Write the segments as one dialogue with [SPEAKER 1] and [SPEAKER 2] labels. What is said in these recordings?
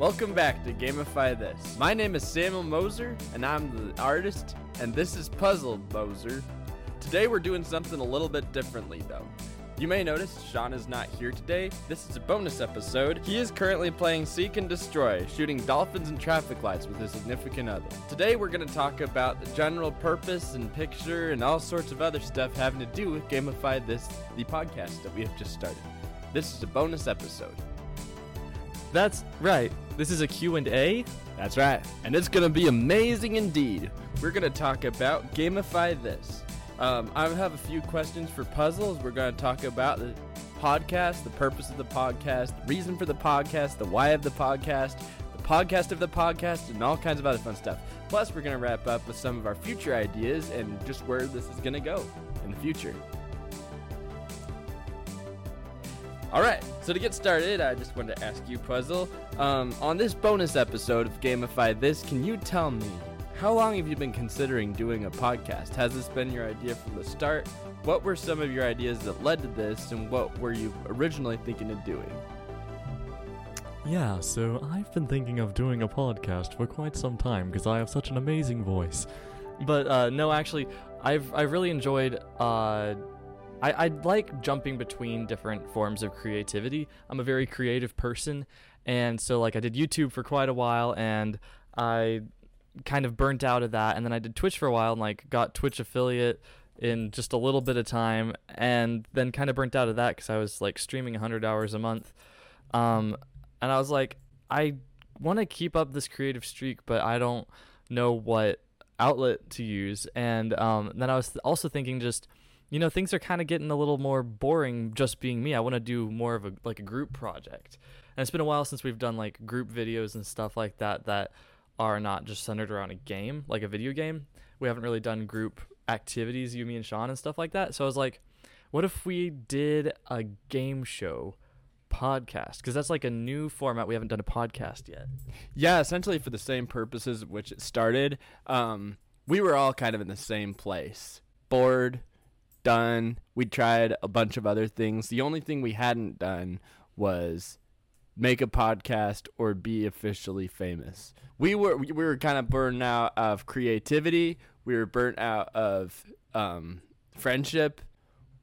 [SPEAKER 1] Welcome back to Gamify This. My name is Samuel Moser, and I'm the artist, and this is Puzzle Moser. Today we're doing something a little bit differently, though. You may notice Sean is not here today. This is a bonus episode. He is currently playing Seek and Destroy, shooting dolphins and traffic lights with his significant other. Today we're going to talk about the general purpose and picture and all sorts of other stuff having to do with Gamify This, the podcast that we have just started. This is a bonus episode.
[SPEAKER 2] That's right. This is a Q&A.
[SPEAKER 1] That's right. And it's going to be amazing indeed. We're going to talk about Gamify This. Um, I have a few questions for puzzles. We're going to talk about the podcast, the purpose of the podcast, the reason for the podcast, the why of the podcast, the podcast of the podcast, and all kinds of other fun stuff. Plus, we're going to wrap up with some of our future ideas and just where this is going to go in the future. All right, so to get started, I just wanted to ask you, Puzzle. Um, on this bonus episode of Gamify This, can you tell me how long have you been considering doing a podcast? Has this been your idea from the start? What were some of your ideas that led to this, and what were you originally thinking of doing?
[SPEAKER 2] Yeah, so I've been thinking of doing a podcast for quite some time because I have such an amazing voice. But uh, no, actually, I've I've really enjoyed. Uh, I I like jumping between different forms of creativity. I'm a very creative person, and so like I did YouTube for quite a while, and I kind of burnt out of that and then I did Twitch for a while and like got Twitch affiliate in just a little bit of time and then kind of burnt out of that cuz I was like streaming 100 hours a month. Um and I was like I want to keep up this creative streak but I don't know what outlet to use and um then I was also thinking just you know things are kind of getting a little more boring just being me. I want to do more of a like a group project. And it's been a while since we've done like group videos and stuff like that that are not just centered around a game, like a video game. We haven't really done group activities, you, me, and Sean, and stuff like that. So I was like, what if we did a game show podcast? Because that's like a new format. We haven't done a podcast yet.
[SPEAKER 1] Yeah, essentially for the same purposes which it started. Um, we were all kind of in the same place. Bored, done. We tried a bunch of other things. The only thing we hadn't done was make a podcast or be officially famous. We were we were kind of burned out of creativity. We were burnt out of um, friendship.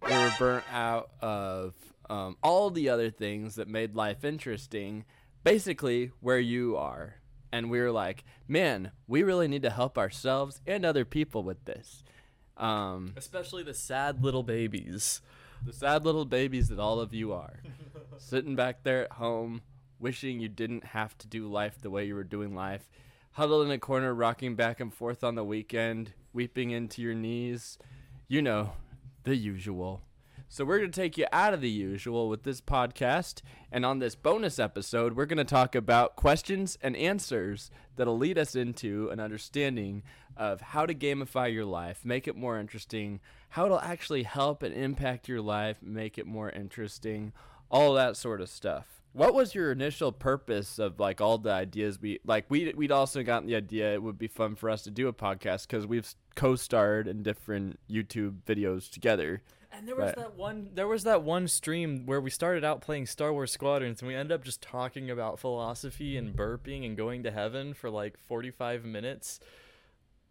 [SPEAKER 1] We were burnt out of um, all the other things that made life interesting. Basically, where you are, and we were like, man, we really need to help ourselves and other people with this. Um,
[SPEAKER 2] Especially the sad little babies.
[SPEAKER 1] the sad little babies that all of you are, sitting back there at home, wishing you didn't have to do life the way you were doing life, huddled in a corner, rocking back and forth on the weekend, weeping into your knees. You know, the usual. So, we're going to take you out of the usual with this podcast. And on this bonus episode, we're going to talk about questions and answers that'll lead us into an understanding of how to gamify your life, make it more interesting, how it'll actually help and impact your life, make it more interesting, all that sort of stuff. What was your initial purpose of like all the ideas we like we we'd also gotten the idea it would be fun for us to do a podcast cuz we've co-starred in different YouTube videos together.
[SPEAKER 2] And there was
[SPEAKER 1] Right.
[SPEAKER 2] that one there was that one stream where we started out playing Star Wars Squadrons and we ended up just talking about philosophy and burping and going to heaven for like 45 minutes.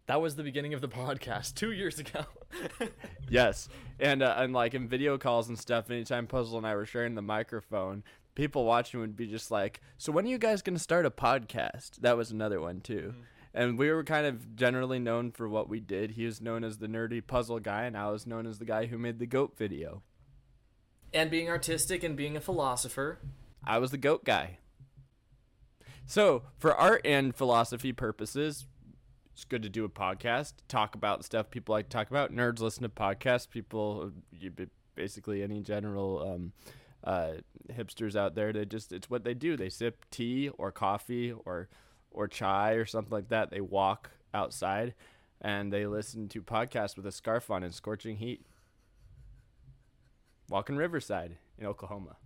[SPEAKER 2] That was the beginning of the podcast 2 years ago.
[SPEAKER 1] Yes. And uh, and like in video calls and stuff anytime Puzzle and I were sharing the microphone, people watching would be just like, "So when are you guys going to start a podcast?" That was another one too. And we were kind of generally known for what we did. He was known as the nerdy puzzle guy, and I was known as the guy who made the goat video.
[SPEAKER 2] and being artistic and being a philosopher.
[SPEAKER 1] I was the goat guy. So, for art and philosophy purposes, it's good to do a podcast, talk about stuff people like to talk about. Nerds listen to podcasts. People, you, basically any general um, uh, hipsters out there, they just it's what they do. They sip tea or coffee or or chai or something like that. They walk outside and they listen to podcasts with a scarf on in scorching heat. Walking Riverside in Oklahoma.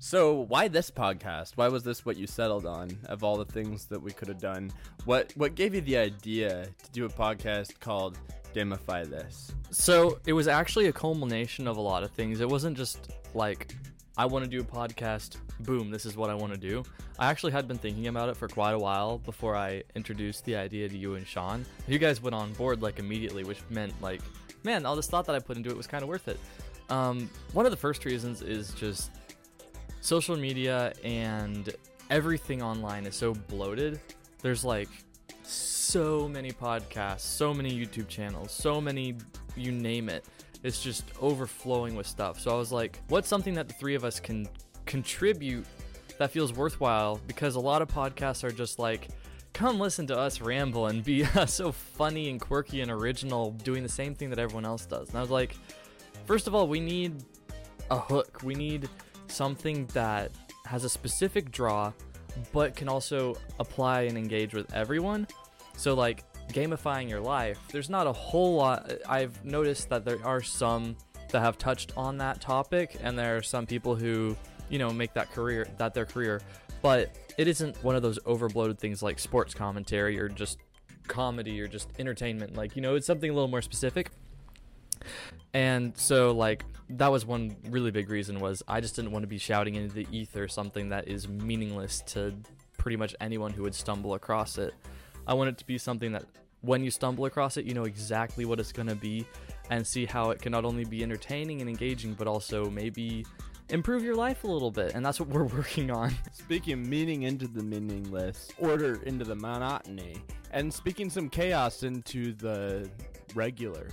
[SPEAKER 1] So, why this podcast? Why was this what you settled on of all the things that we could have done? What what gave you the idea to do a podcast called Gamify This?
[SPEAKER 2] So it was actually a culmination of a lot of things. It wasn't just like I want to do a podcast. Boom, this is what I want to do. I actually had been thinking about it for quite a while before I introduced the idea to you and Sean. You guys went on board like immediately, which meant like, man, all this thought that I put into it was kind of worth it. Um, one of the first reasons is just social media and everything online is so bloated. There's like so many podcasts, so many YouTube channels, so many you name it. It's just overflowing with stuff. So I was like, what's something that the three of us can contribute that feels worthwhile? Because a lot of podcasts are just like, come listen to us ramble and be so funny and quirky and original, doing the same thing that everyone else does. And I was like, first of all, we need a hook. We need something that has a specific draw, but can also apply and engage with everyone. So, like, gamifying your life, there's not a whole lot. I've noticed that there are some that have touched on that topic, and there are some people who, you know, make that career, that their career. But it isn't one of those overbloated things like sports commentary or just comedy or just entertainment. Like, you know, it's something a little more specific. And so like that was one really big reason was I just didn't want to be shouting into the ether something that is meaningless to pretty much anyone who would stumble across it. I want it to be something that when you stumble across it, you know exactly what it's going to be and see how it can not only be entertaining and engaging but also maybe improve your life a little bit and that's what we're working on
[SPEAKER 1] Speaking meaning into the meaningless, order into the monotony, and speaking some chaos into the regular,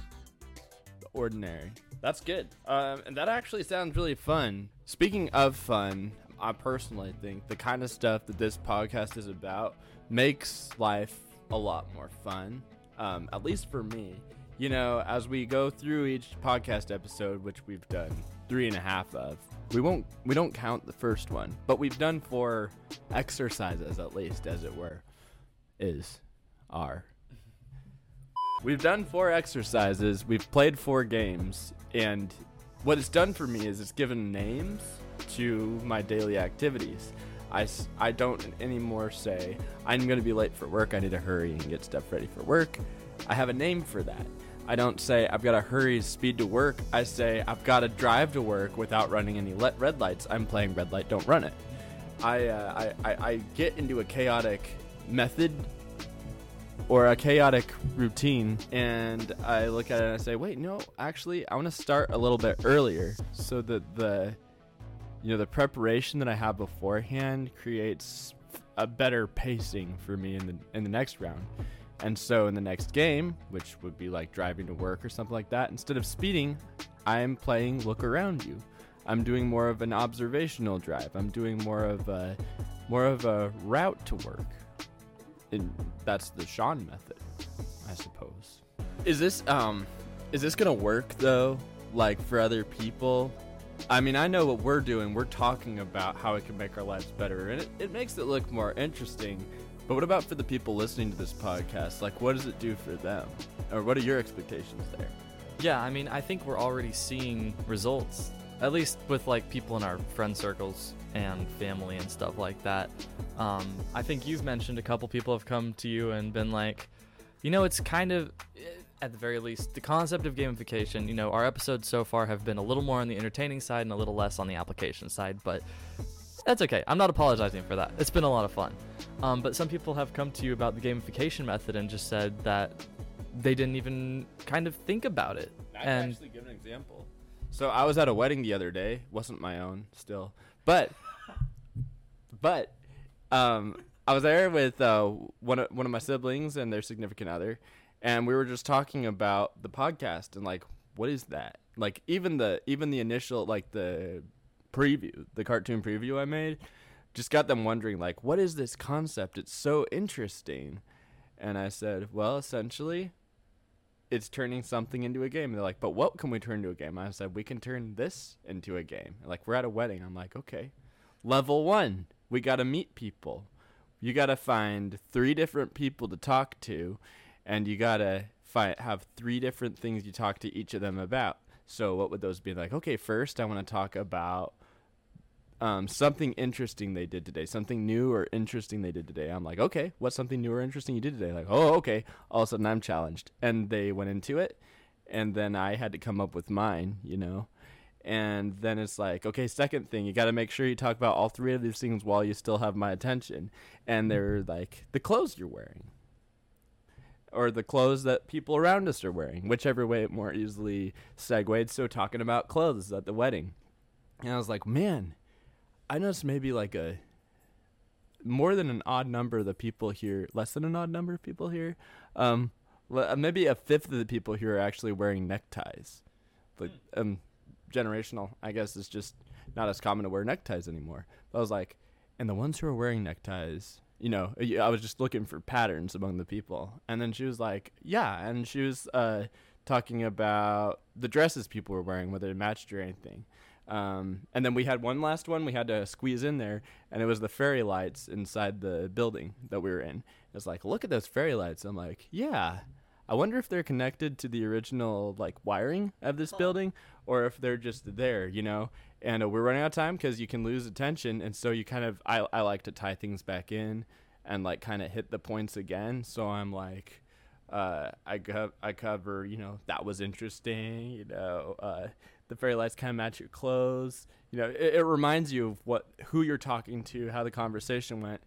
[SPEAKER 1] the ordinary. That's good. Um, and that actually sounds really fun. Speaking of fun, I personally think the kind of stuff that this podcast is about makes life a lot more fun. Um, at least for me. You know, as we go through each podcast episode, which we've done three and a half of, we won't we don't count the first one, but we've done four exercises at least, as it were. Is are. We've done four exercises, we've played four games, and what it's done for me is it's given names to my daily activities. I, I don't anymore say, I'm going to be late for work, I need to hurry and get stuff ready for work. I have a name for that. I don't say, I've got to hurry, speed to work. I say, I've got to drive to work without running any le- red lights. I'm playing red light, don't run it. I, uh, I, I, I get into a chaotic method or a chaotic routine and I look at it and I say, wait, no, actually, I want to start a little bit earlier so that the you know the preparation that I have beforehand creates a better pacing for me in the in the next round. And so in the next game, which would be like driving to work or something like that, instead of speeding, I'm playing look around you. I'm doing more of an observational drive. I'm doing more of a more of a route to work. And that's the Sean method, I suppose. Is this um is this going to work though like for other people? I mean, I know what we're doing. We're talking about how it can make our lives better, and it, it makes it look more interesting. But what about for the people listening to this podcast? Like, what does it do for them? Or what are your expectations there?
[SPEAKER 2] Yeah, I mean, I think we're already seeing results, at least with like people in our friend circles and family and stuff like that. Um, I think you've mentioned a couple people have come to you and been like, you know, it's kind of, eh, at the very least, the concept of gamification. You know, our episodes so far have been a little more on the entertaining side and a little less on the application side, but that's okay. I'm not apologizing for that. It's been a lot of fun. Um, but some people have come to you about the gamification method and just said that they didn't even kind of think about it.
[SPEAKER 1] I can
[SPEAKER 2] and
[SPEAKER 1] actually give an example. So I was at a wedding the other day. wasn't my own still, but but um, I was there with uh, one of, one of my siblings and their significant other, and we were just talking about the podcast and like what is that? Like even the even the initial like the preview, the cartoon preview I made, just got them wondering like what is this concept? It's so interesting. And I said, well, essentially, it's turning something into a game. And they're like, but what can we turn into a game? I said, we can turn this into a game. Like, we're at a wedding. I'm like, okay. Level one, we got to meet people. You got to find three different people to talk to, and you got to fi- have three different things you talk to each of them about. So, what would those be? Like, okay, first, I want to talk about um, something interesting they did today, something new or interesting they did today. I'm like, okay, what's something new or interesting you did today? Like, oh, okay. All of a sudden, I'm challenged, and they went into it, and then I had to come up with mine, you know, And then it's like, okay, second thing, you got to make sure you talk about all three of these things while you still have my attention. And they're like the clothes you're wearing, or the clothes that people around us are wearing, whichever way it more easily segued. So talking about clothes at the wedding, and I was like, man, I noticed maybe like a more than an odd number of the people here, less than an odd number of people here, um, uh, maybe a fifth of the people here are actually wearing neckties. Like, um, generational, I guess, is just not as common to wear neckties anymore. But I was like, and the ones who are wearing neckties, you know, I was just looking for patterns among the people. And then she was like, yeah, and she was uh, talking about the dresses people were wearing, whether it matched or anything. Um, and then we had one last one we had to squeeze in there, and it was the fairy lights inside the building that we were in. It was like, look at those fairy lights. I'm like, yeah. I wonder if they're connected to the original like wiring of this building, or if they're just there, you know. And uh, we're running out of time because you can lose attention, and so you kind of I I like to tie things back in and like kind of hit the points again. So I'm like, uh, I I cover, you know, that was interesting, you know. Uh, the fairy lights kind of match your clothes. You know, it, it reminds you of what who you're talking to, how the conversation went,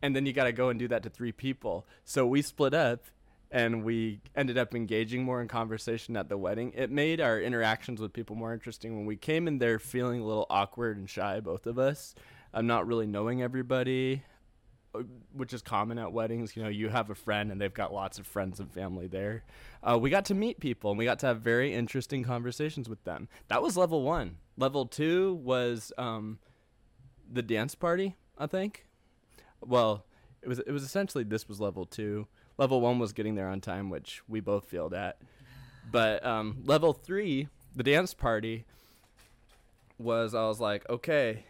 [SPEAKER 1] and then you got to go and do that to three people. So we split up, and we ended up engaging more in conversation at the wedding. It made our interactions with people more interesting when we came in there feeling a little awkward and shy, both of us. I'm not really knowing everybody which is common at weddings. You know, you have a friend and they've got lots of friends and family there. Uh, we got to meet people and we got to have very interesting conversations with them. That was level one. Level two was um, the dance party, I think. Well, it was it was essentially this was level two. Level one was getting there on time, which we both failed at. But um, level three, the dance party, was I was like, okay,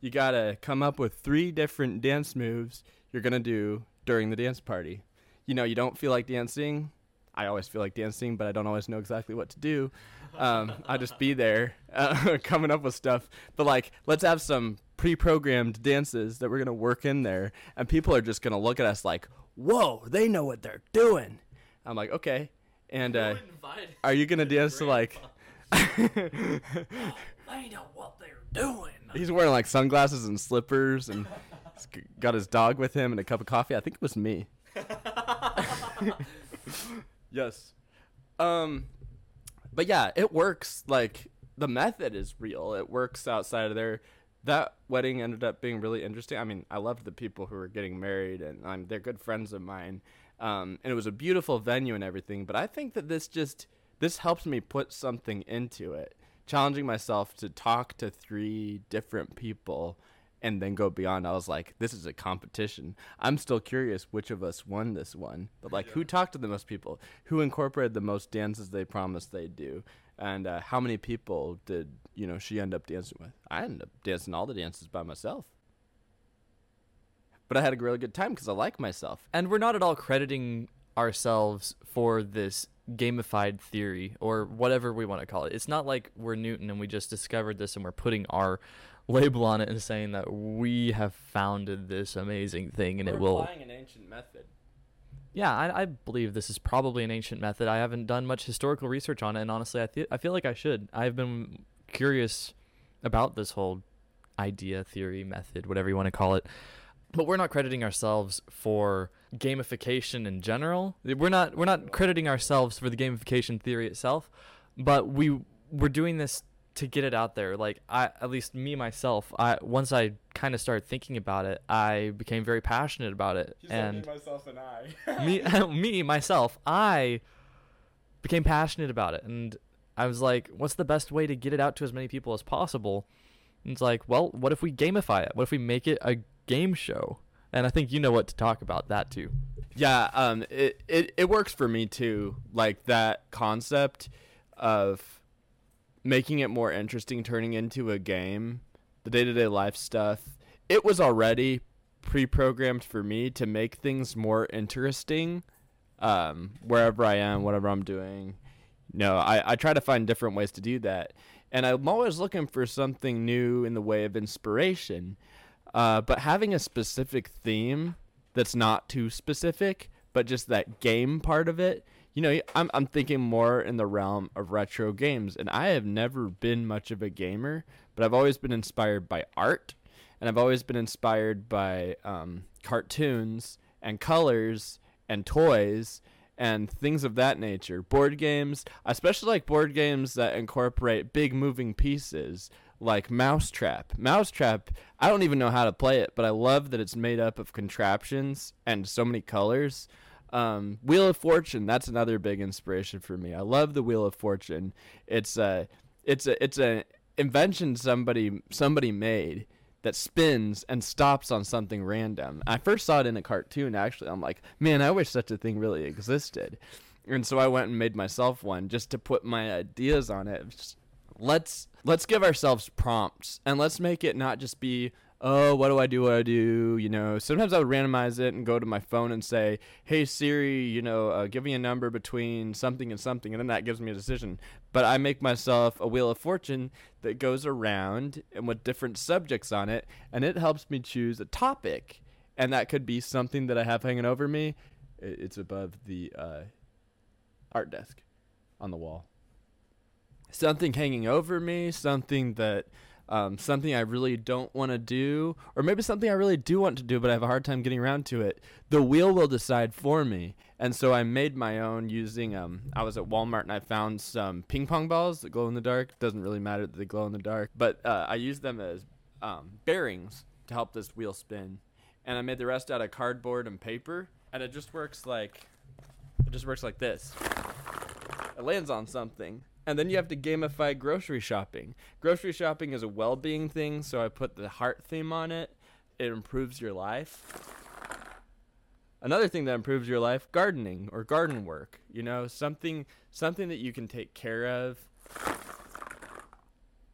[SPEAKER 1] you gotta come up with three different dance moves you're gonna do during the dance party. You know, you don't feel like dancing. I always feel like dancing, but I don't always know exactly what to do. Um, I just be there uh, coming up with stuff. But like, let's have some pre-programmed dances that we're gonna work in there, and people are just gonna look at us like, "Whoa, they know what they're doing." I'm like, okay. And uh, are you gonna dance to like?
[SPEAKER 2] they know what they're doing.
[SPEAKER 1] He's wearing like sunglasses and slippers and got his dog with him and a cup of coffee. I think it was me. yes. Um but yeah, it works like the method is real. It works outside of there. That wedding ended up being really interesting. I mean, I loved the people who were getting married and um, they're good friends of mine. Um, and it was a beautiful venue and everything, but I think that this just this helps me put something into it challenging myself to talk to three different people and then go beyond. I was like, this is a competition. I'm still curious which of us won this one. But like, yeah. who talked to the most people? Who incorporated the most dances they promised they'd do? And uh, how many people did you know she end up dancing with? I ended up dancing all the dances by myself. But I had a really good time because I like myself.
[SPEAKER 2] And we're not at all crediting ourselves for this gamified theory or whatever we want to call it. It's not like we're Newton and we just discovered this and we're putting our label on it and saying that we have founded this amazing thing and
[SPEAKER 1] we're
[SPEAKER 2] it will
[SPEAKER 1] applying an ancient method.
[SPEAKER 2] Yeah, I, I, believe this is probably an ancient method. I haven't done much historical research on it, and honestly, I, th- I feel like I should. I've been curious about this whole idea, theory, method, whatever you want to call it but we're not crediting ourselves for gamification in general. We're not we're not crediting ourselves for the gamification theory itself, but we we're doing this to get it out there. Like I at least me myself, I once I kind of started thinking about it, I became very passionate about it.
[SPEAKER 1] Just and like myself and
[SPEAKER 2] I. me me myself, I became passionate about it and I was like, what's the best way to get it out to as many people as possible? And it's like, well, what if we gamify it? What if we make it a game show. And I think you know what to talk about that too.
[SPEAKER 1] Yeah, um, it, it, it works for me too. Like that concept of making it more interesting, turning into a game, the day to day life stuff. It was already pre programmed for me to make things more interesting um, wherever I am, whatever I'm doing. No, I, I try to find different ways to do that. And I'm always looking for something new in the way of inspiration. Uh, but having a specific theme that's not too specific, but just that game part of it, you know, I'm I'm thinking more in the realm of retro games, and I have never been much of a gamer, but I've always been inspired by art, and I've always been inspired by um, cartoons and colors and toys and things of that nature. Board games, I especially like board games that incorporate big moving pieces like Mousetrap. Mousetrap, I don't even know how to play it, but I love that it's made up of contraptions and so many colors. Um, Wheel of Fortune, that's another big inspiration for me. I love the Wheel of Fortune. It's a it's a it's a invention somebody somebody made that spins and stops on something random. I first saw it in a cartoon actually. I'm like, man, I wish such a thing really existed. And so I went and made myself one just to put my ideas on it. Just, let's let's give ourselves prompts and let's make it not just be oh, what do I do? What do I do? You know, sometimes I would randomize it and go to my phone and say, hey, Siri, you know, uh, give me a number between something and something. And then that gives me a decision. But I make myself a wheel of fortune that goes around and with different subjects on it. And it helps me choose a topic. And that could be something that I have hanging over me. It's above the uh, art desk on the wall. Something hanging over me, something that um, something I really don't want to do, or maybe something I really do want to do, but I have a hard time getting around to it, the wheel will decide for me. And so I made my own using. Um, I was at Walmart and I found some ping pong balls that glow in the dark. Doesn't really matter that they glow in the dark, but uh, I used them as um, bearings to help this wheel spin. And I made the rest out of cardboard and paper, and it just works like it just works like this. It lands on something, and then you have to gamify grocery shopping. Grocery shopping is a well being thing, so I put the heart theme on it. It improves your life. Another thing that improves your life, gardening or garden work. You know, something something that you can take care of.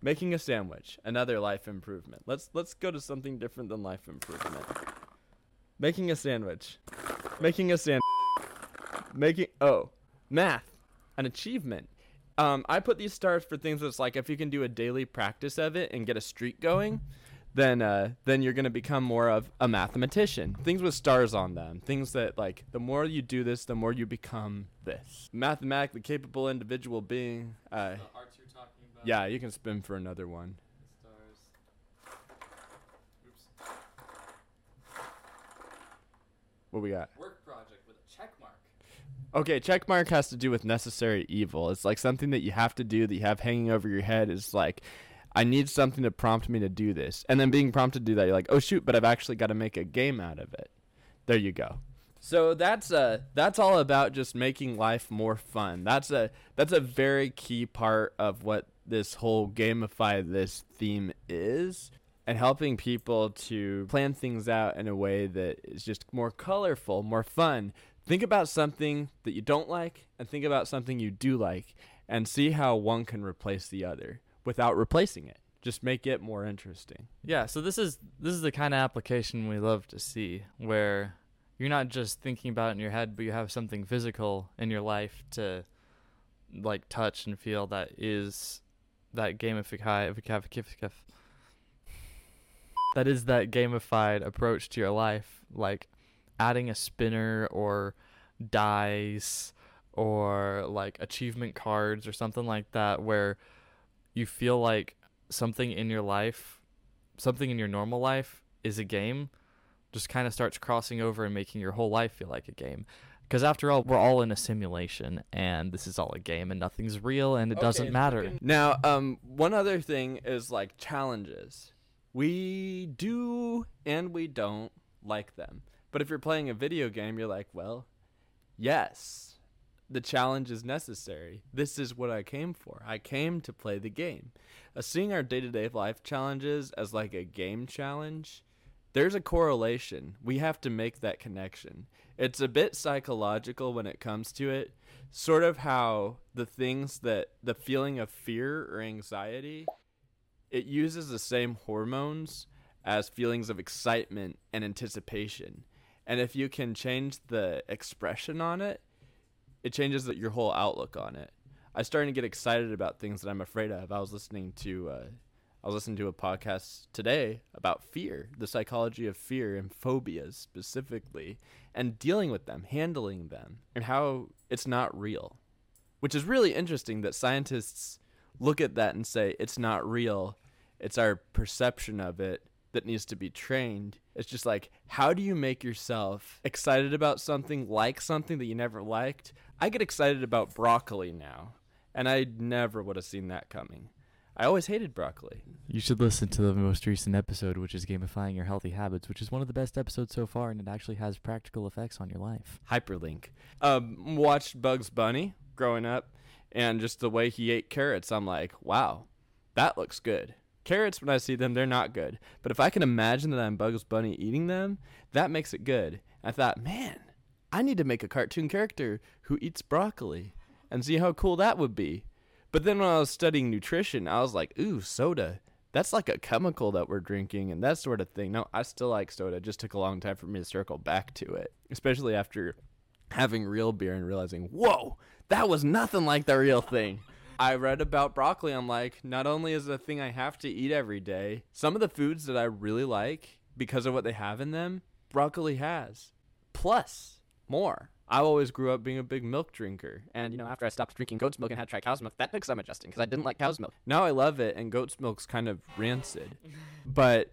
[SPEAKER 1] Making a sandwich, another life improvement. Let's let's go to something different than life improvement. Making a sandwich. Making a sandwich. Making oh, math, an achievement um, I put these stars for things that's like if you can do a daily practice of it and get a streak going, then uh, then you're gonna become more of a mathematician. Things with stars on them. Things that like the more you do this, the more you become this mathematically capable individual being. Uh, yeah, you can spin for another one. What we got?
[SPEAKER 2] Work project with a check mark.
[SPEAKER 1] Okay, check mark has to do with necessary evil. It's like something that you have to do that you have hanging over your head is like I need something to prompt me to do this. And then being prompted to do that, you're like, "Oh shoot, but I've actually got to make a game out of it." There you go. So that's uh that's all about just making life more fun. That's a that's a very key part of what this whole gamify this theme is and helping people to plan things out in a way that is just more colorful, more fun, think about something that you don't like and think about something you do like and see how one can replace the other without replacing it. Just make it more interesting.
[SPEAKER 2] Yeah so this is this is the kind of application we love to see where you're not just thinking about it in your head but you have something physical in your life to like touch and feel that is that gamified that is that gamified approach to your life like adding a spinner or dice or like achievement cards or something like that where you feel like something in your life, something in your normal life is a game, just kind of starts crossing over and making your whole life feel like a game. Because after all, we're all in a simulation, and this is all a game, and nothing's real, and it okay, doesn't matter.
[SPEAKER 1] Now, um, one other thing is like challenges. We do and we don't like them. But if you're playing a video game, you're like, well, yes, the challenge is necessary. This is what I came for. I came to play the game. Uh, seeing our day to day life challenges as like a game challenge, there's a correlation. We have to make that connection. It's a bit psychological when it comes to it. Sort of how the things that the feeling of fear or anxiety, it uses the same hormones as feelings of excitement and anticipation. And if you can change the expression on it, it changes your whole outlook on it. I started to get excited about things that I'm afraid of. I was listening to uh, I was listening to a podcast today about fear, the psychology of fear and phobias specifically, and dealing with them, handling them, and how it's not real. Which is really interesting that scientists look at that and say it's not real. It's our perception of it that needs to be trained. It's just like, how do you make yourself excited about something, like something that you never liked? I get excited about broccoli now, and I never would have seen that coming. I always hated broccoli.
[SPEAKER 2] You should listen to the most recent episode, which is Gamifying Your Healthy Habits, which is one of the best episodes so far, and it actually has practical effects on your life.
[SPEAKER 1] Hyperlink. Um, watched Bugs Bunny growing up, and just the way he ate carrots, I'm like, wow, that looks good. Carrots, when I see them, they're not good. But if I can imagine that I'm Bugs Bunny eating them, that makes it good. I thought, man, I need to make a cartoon character who eats broccoli and see how cool that would be. But then when I was studying nutrition, I was like, ooh, soda. That's like a chemical that we're drinking and that sort of thing. No, I still like soda. It just took a long time for me to circle back to it, especially after having real beer and realizing, whoa, that was nothing like the real thing. I read about broccoli. I'm like, not only is it a thing I have to eat every day, some of the foods that I really like because of what they have in them, broccoli has. Plus, more. I always grew up being a big milk drinker. And, you know, after I stopped drinking goat's milk and had to try cow's milk, that took some adjusting because I didn't like cow's milk. Now I love it, and goat's milk's kind of rancid. but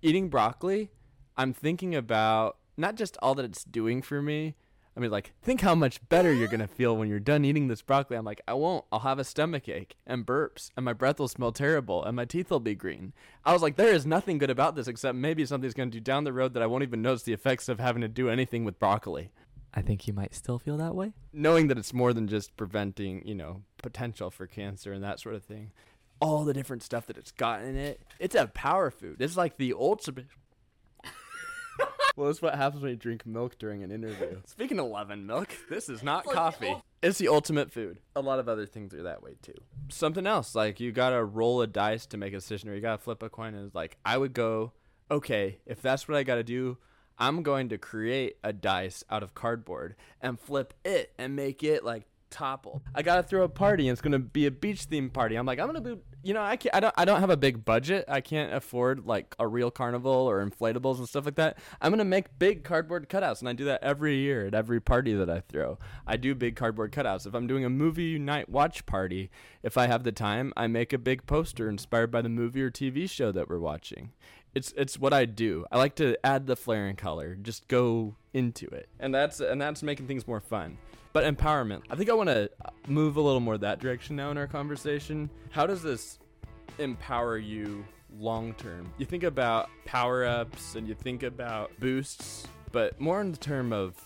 [SPEAKER 1] eating broccoli, I'm thinking about not just all that it's doing for me. I mean, like, think how much better you're going to feel when you're done eating this broccoli. I'm like, I won't. I'll have a stomach ache and burps, and my breath will smell terrible, and my teeth will be green. I was like, there is nothing good about this except maybe something's going to do down the road that I won't even notice the effects of having to do anything with broccoli
[SPEAKER 2] I think you might still feel that way.
[SPEAKER 1] knowing that it's more than just preventing, you know, potential for cancer and that sort of thing. All the different stuff that it's got in it. It's a power food. It's like the ultimate. Well, that's what happens when you drink milk during an interview. Speaking of lemon milk, this is not coffee. It's the ultimate food. A lot of other things are that way too. Something else, like you gotta roll a dice to make a decision, or you gotta flip a coin. And it's like, I would go, okay, if that's what I gotta do, I'm going to create a dice out of cardboard and flip it and make it like topple. I gotta throw a party and it's gonna be a beach themed party. I'm like, I'm gonna be, you know, I can't, I don't, I don't have a big budget. I can't afford like a real carnival or inflatables and stuff like that. I'm gonna make big cardboard cutouts, and I do that every year at every party that I throw. I do big cardboard cutouts. If I'm doing a movie night watch party, if I have the time, I make a big poster inspired by the movie or TV show that we're watching. It's it's what I do. I like to add the flair and color. Just go into it, and that's and that's making things more fun. But empowerment. I think I want to move a little more that direction now in our conversation. How does this empower you long term? You think about power ups and you think about boosts, but more in the term of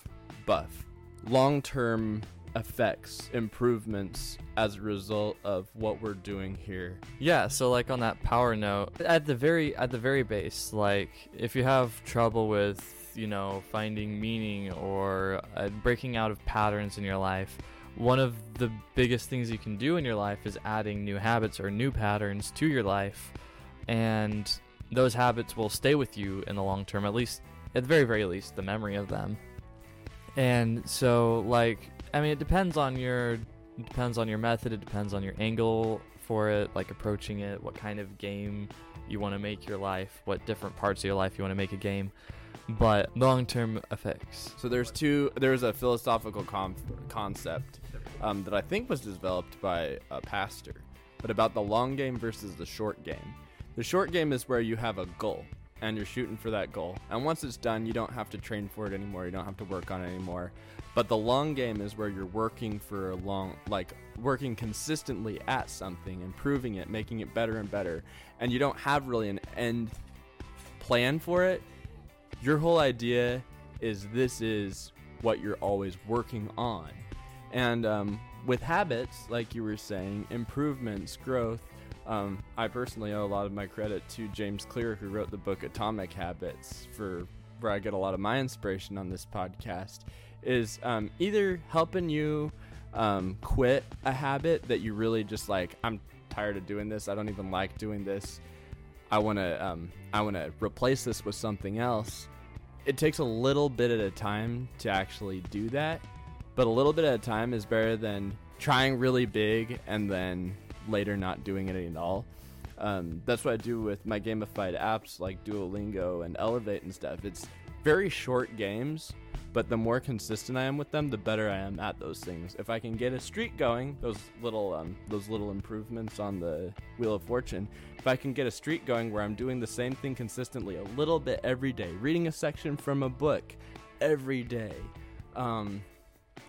[SPEAKER 1] buff, long term effects, improvements as a result of what we're doing here.
[SPEAKER 2] Yeah, so like on that power note, at the very at the very base, like if you have trouble with you know finding meaning or uh, breaking out of patterns in your life, one of the biggest things you can do in your life is adding new habits or new patterns to your life, and those habits will stay with you in the long term. At least, at the very very least, the memory of them. And so, like, I mean, it depends on your depends on your method. It depends on your angle for it, like approaching it, what kind of game you want to make your life, what different parts of your life you want to make a game. But long-term effects.
[SPEAKER 1] So there's two. There's a philosophical com- concept um, that I think was developed by a pastor, but about the long game versus the short game. The short game is where you have a goal and you're shooting for that goal, and once it's done, you don't have to train for it anymore. You don't have to work on it anymore. But the long game is where you're working for a long, like working consistently at something, improving it, making it better and better, and you don't have really an end plan for it. Your whole idea is this is what you're always working on. And um, with habits, like you were saying, improvements, growth, um, I personally owe a lot of my credit to James Clear, who wrote the book Atomic Habits, for where I get a lot of my inspiration on this podcast. Is um, either helping you um, quit a habit that you really just like, I'm tired of doing this, I don't even like doing this. I want to um, I want to replace this with something else. It takes a little bit at a time to actually do that, but a little bit at a time is better than trying really big and then later not doing it at all. Um, that's what I do with my gamified apps like Duolingo and Elevate and stuff. It's very short games, but the more consistent I am with them, the better I am at those things. If I can get a streak going, those little um, those little improvements on the Wheel of Fortune, if I can get a streak going where I'm doing the same thing consistently a little bit every day, reading a section from a book every day, um,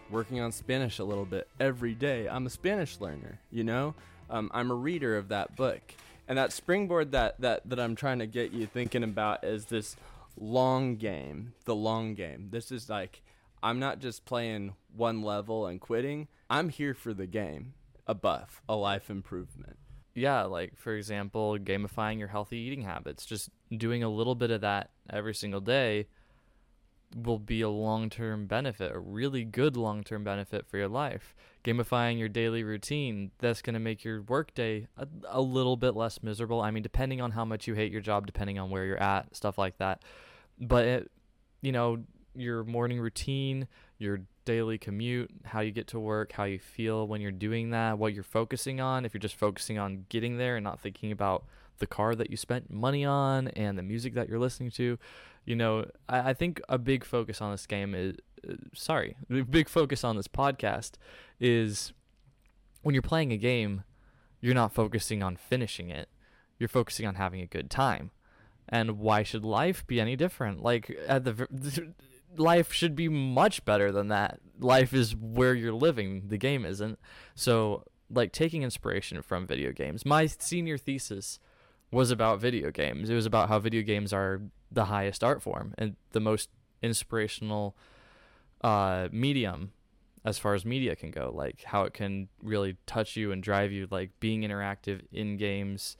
[SPEAKER 1] working on Spanish a little bit every day, I'm a Spanish learner. You know, um, I'm a reader of that book. And that springboard that, that, that I'm trying to get you thinking about is this long game, the long game. This is like I'm not just playing one level and quitting. I'm here for the game, a buff, a life improvement.
[SPEAKER 2] Yeah, like for example, gamifying your healthy eating habits. Just doing a little bit of that every single day will be a long-term benefit, a really good long-term benefit for your life. Gamifying your daily routine, that's going to make your workday a, a little bit less miserable. I mean, depending on how much you hate your job, depending on where you're at, stuff like that. But it, you know, your morning routine, your daily commute, how you get to work, how you feel when you're doing that, what you're focusing on, if you're just focusing on getting there and not thinking about the car that you spent money on and the music that you're listening to, you know, I, I think a big focus on this game is, uh, sorry, a big focus on this podcast is when you're playing a game, you're not focusing on finishing it. You're focusing on having a good time. And why should life be any different? Like at the life should be much better than that. Life is where you're living. The game isn't. So like taking inspiration from video games. My senior thesis was about video games. It was about how video games are the highest art form and the most inspirational uh, medium as far as media can go. Like how it can really touch you and drive you. Like being interactive in games,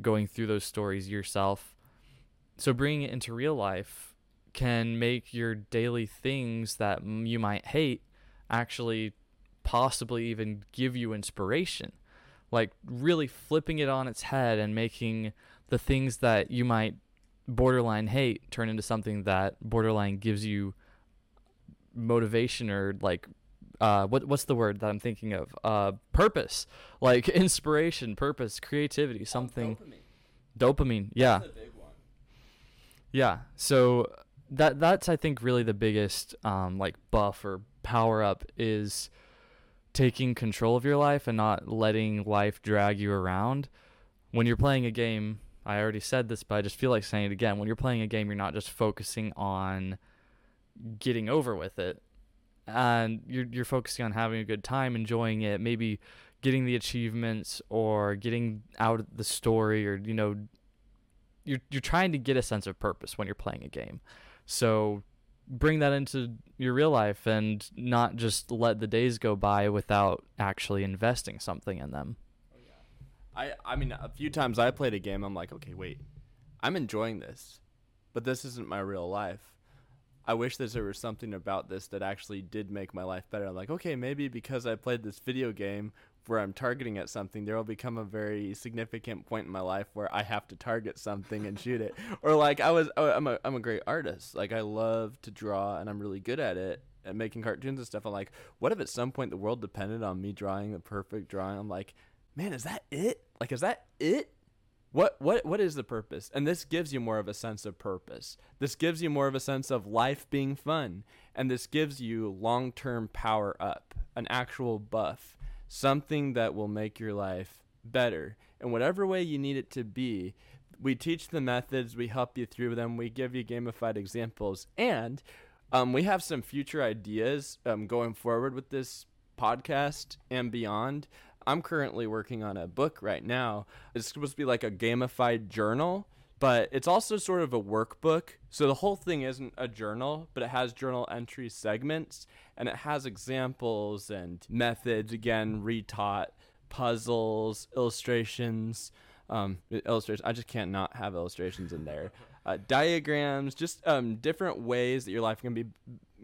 [SPEAKER 2] going through those stories yourself. So bringing it into real life can make your daily things that you might hate actually possibly even give you inspiration like really flipping it on its head and making the things that you might borderline hate turn into something that borderline gives you motivation or like uh, what what's the word that I'm thinking of? Uh, purpose, like inspiration, purpose, creativity, something.
[SPEAKER 1] dopamine.
[SPEAKER 2] Dopamine, yeah, yeah. So that that's I think really the biggest um, like buff or power up is taking control of your life and not letting life drag you around. When you're playing a game, I already said this, but I just feel like saying it again. When you're playing a game, you're not just focusing on getting over with it. And you're you're focusing on having a good time, enjoying it, maybe getting the achievements or getting out the story or you know you're you're trying to get a sense of purpose when you're playing a game. So bring that into your real life and not just let the days go by without actually investing something in them.
[SPEAKER 1] I I mean, a few times I played a game, I'm like, okay, wait, I'm enjoying this, but this isn't my real life. I wish that there was something about this that actually did make my life better. I'm like, okay, maybe because I played this video game where I'm targeting at something, there will become a very significant point in my life where I have to target something and shoot it. Or like I was, oh, I'm a I'm a great artist. Like I love to draw and I'm really good at it and making cartoons and stuff. I'm like, what if at some point the world depended on me drawing the perfect drawing? I'm like, man, is that it? Like, is that it? What what what is the purpose? And this gives you more of a sense of purpose. This gives you more of a sense of life being fun, and this gives you long-term power up, an actual buff, something that will make your life better in whatever way you need it to be. We teach the methods, we help you through them, we give you gamified examples, and um, we have some future ideas um, going forward with this podcast and beyond. I'm currently working on a book right now. It's supposed to be like a gamified journal, but it's also sort of a workbook. So the whole thing isn't a journal, but it has journal entry segments and it has examples and methods, again, retaught, puzzles, illustrations. Um, illustrations. I just can't not have illustrations in there. Uh, diagrams, just um, different ways that your life can be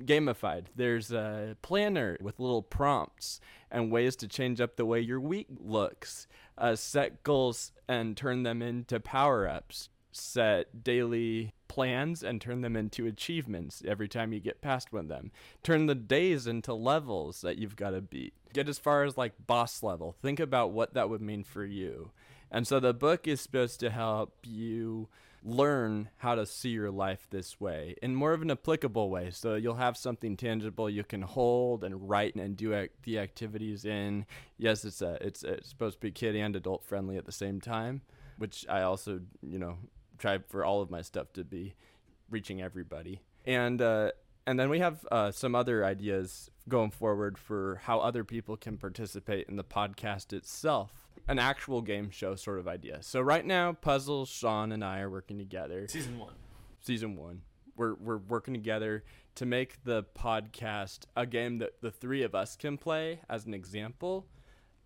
[SPEAKER 1] gamified. There's a planner with little prompts and ways to change up the way your week looks. Uh, set goals and turn them into power ups. Set daily plans and turn them into achievements every time you get past one of them. Turn the days into levels that you've got to beat. Get as far as like boss level. Think about what that would mean for you. And so the book is supposed to help you learn how to see your life this way in more of an applicable way. So you'll have something tangible you can hold and write and do ac- the activities in. Yes, it's a, it's, it's supposed to be kid and adult friendly at the same time, which I also you know try for all of my stuff to be reaching everybody. And uh, and then we have uh, some other ideas going forward for how other people can participate in the podcast itself an actual game show sort of idea. So right now, Puzzle, Sean, and I are working together.
[SPEAKER 2] Season one.
[SPEAKER 1] Season one. We're we're working together to make the podcast a game that the three of us can play as an example.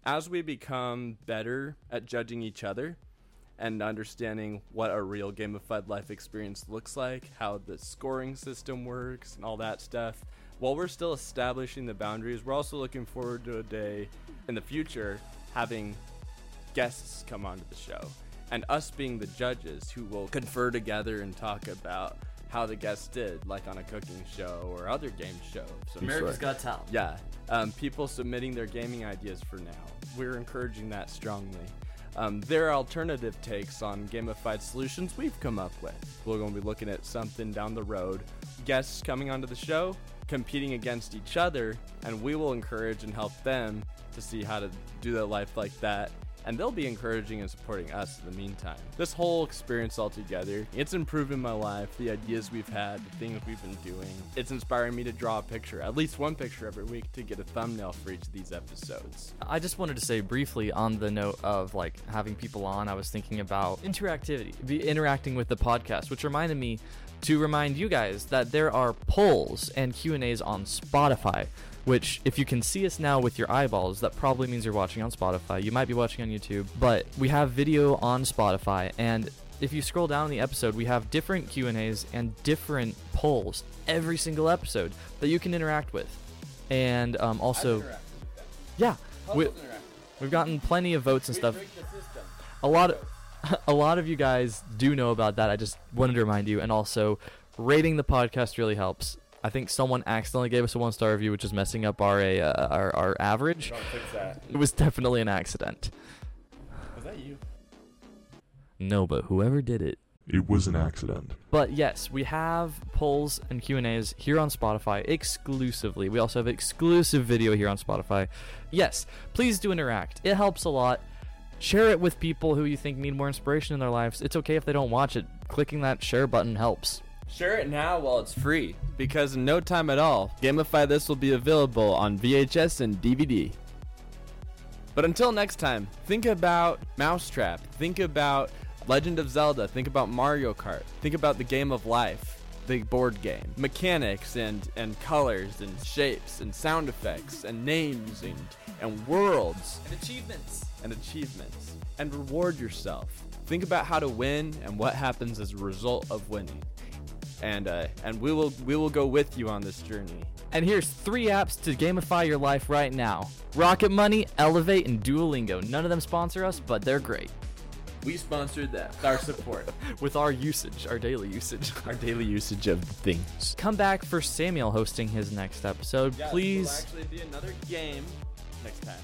[SPEAKER 1] As we become better at judging each other and understanding what a real gamified life experience looks like, how the scoring system works, and all that stuff. While we're still establishing the boundaries, we're also looking forward to a day in the future having guests come onto the show and us being the judges who will confer together and talk about how the guests did, like on a cooking show or other game show. of some
[SPEAKER 2] America's
[SPEAKER 1] sort.
[SPEAKER 2] Got Talent.
[SPEAKER 1] Yeah, um, people submitting their gaming ideas for now. We're encouraging that strongly. Um, there are alternative takes on gamified solutions we've come up with. We're going to be looking at something down the road. Guests coming onto the show, competing against each other, and we will encourage and help them to see how to do their life like that and they'll be encouraging and supporting us in the meantime. This whole experience altogether, it's improving my life, the ideas we've had, the things we've been doing. It's inspiring me to draw a picture, at least one picture every week to get a thumbnail for each of these episodes.
[SPEAKER 2] I just wanted to say briefly on the note of like having people on, I was thinking about interactivity, interacting with the podcast, which reminded me to remind you guys that there are polls and Q&As on Spotify which if you can see us now with your eyeballs, that probably means you're watching on Spotify. You might be watching on YouTube, but we have video on Spotify and if you scroll down in the episode, we have different Q&As and different polls every single episode that you can interact with. And um, also, yeah, we, we've gotten plenty of votes and stuff. A lot of, a lot of you guys do know about that. I just wanted to remind you, and also rating the podcast really helps. I think someone accidentally gave us a one star review, which is messing up our uh, our, our average.
[SPEAKER 1] fix that.
[SPEAKER 2] It was definitely an accident.
[SPEAKER 1] Was that you?
[SPEAKER 2] No, but whoever did it.
[SPEAKER 3] It was an accident.
[SPEAKER 2] But yes, we have polls and Q and A's here on Spotify exclusively. We also have exclusive video here on Spotify. Yes, please do interact. It helps a lot. Share it with people who you think need more inspiration in their lives. It's okay if they don't watch it. Clicking that share button helps.
[SPEAKER 1] Share it now while it's free, because in no time at all, Gamify This will be available on VHS and DVD. But until next time, think about Mousetrap, think about Legend of Zelda, think about Mario Kart, think about the game of life, the board game, mechanics and, and colors and shapes and sound effects and names and, and worlds
[SPEAKER 2] And achievements.
[SPEAKER 1] And achievements and reward yourself. Think about how to win and what happens as a result of winning. And uh, and we will we will go with you on this journey.
[SPEAKER 2] And here's three apps to gamify your life right now Rocket Money, Elevate, and Duolingo. None of them sponsor us, but they're great.
[SPEAKER 1] We sponsored that. Our support,
[SPEAKER 2] With our usage, our daily usage.
[SPEAKER 1] our daily usage of things.
[SPEAKER 2] Come back for Samuel hosting his next episode. please,
[SPEAKER 1] actually be another game next time.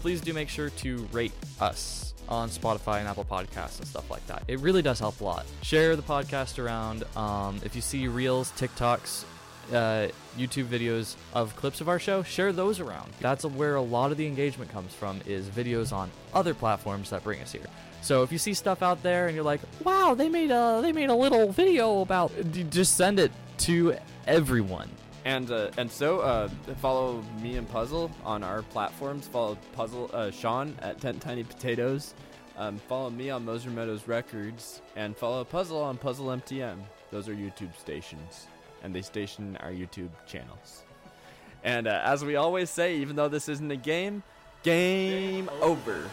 [SPEAKER 2] Please do make sure to rate us on Spotify and Apple Podcasts and stuff like that. It really does help a lot. Share the podcast around. Um, if you see reels, TikToks, uh, YouTube videos of clips of our show, share those around. That's where a lot of the engagement comes from is videos on other platforms that bring us here. So if you see stuff out there and you're like, "Wow, they made a they made a little video about," just send it to everyone.
[SPEAKER 1] And uh, and so uh, follow me and Puzzle on our platforms. Follow Puzzle uh, Sean at Ten Tiny Potatoes. Um, follow me on Moser Meadows Records and follow Puzzle on Puzzle MTM. Those are YouTube stations, and they station our YouTube channels. And uh, as we always say, even though this isn't a game, game over.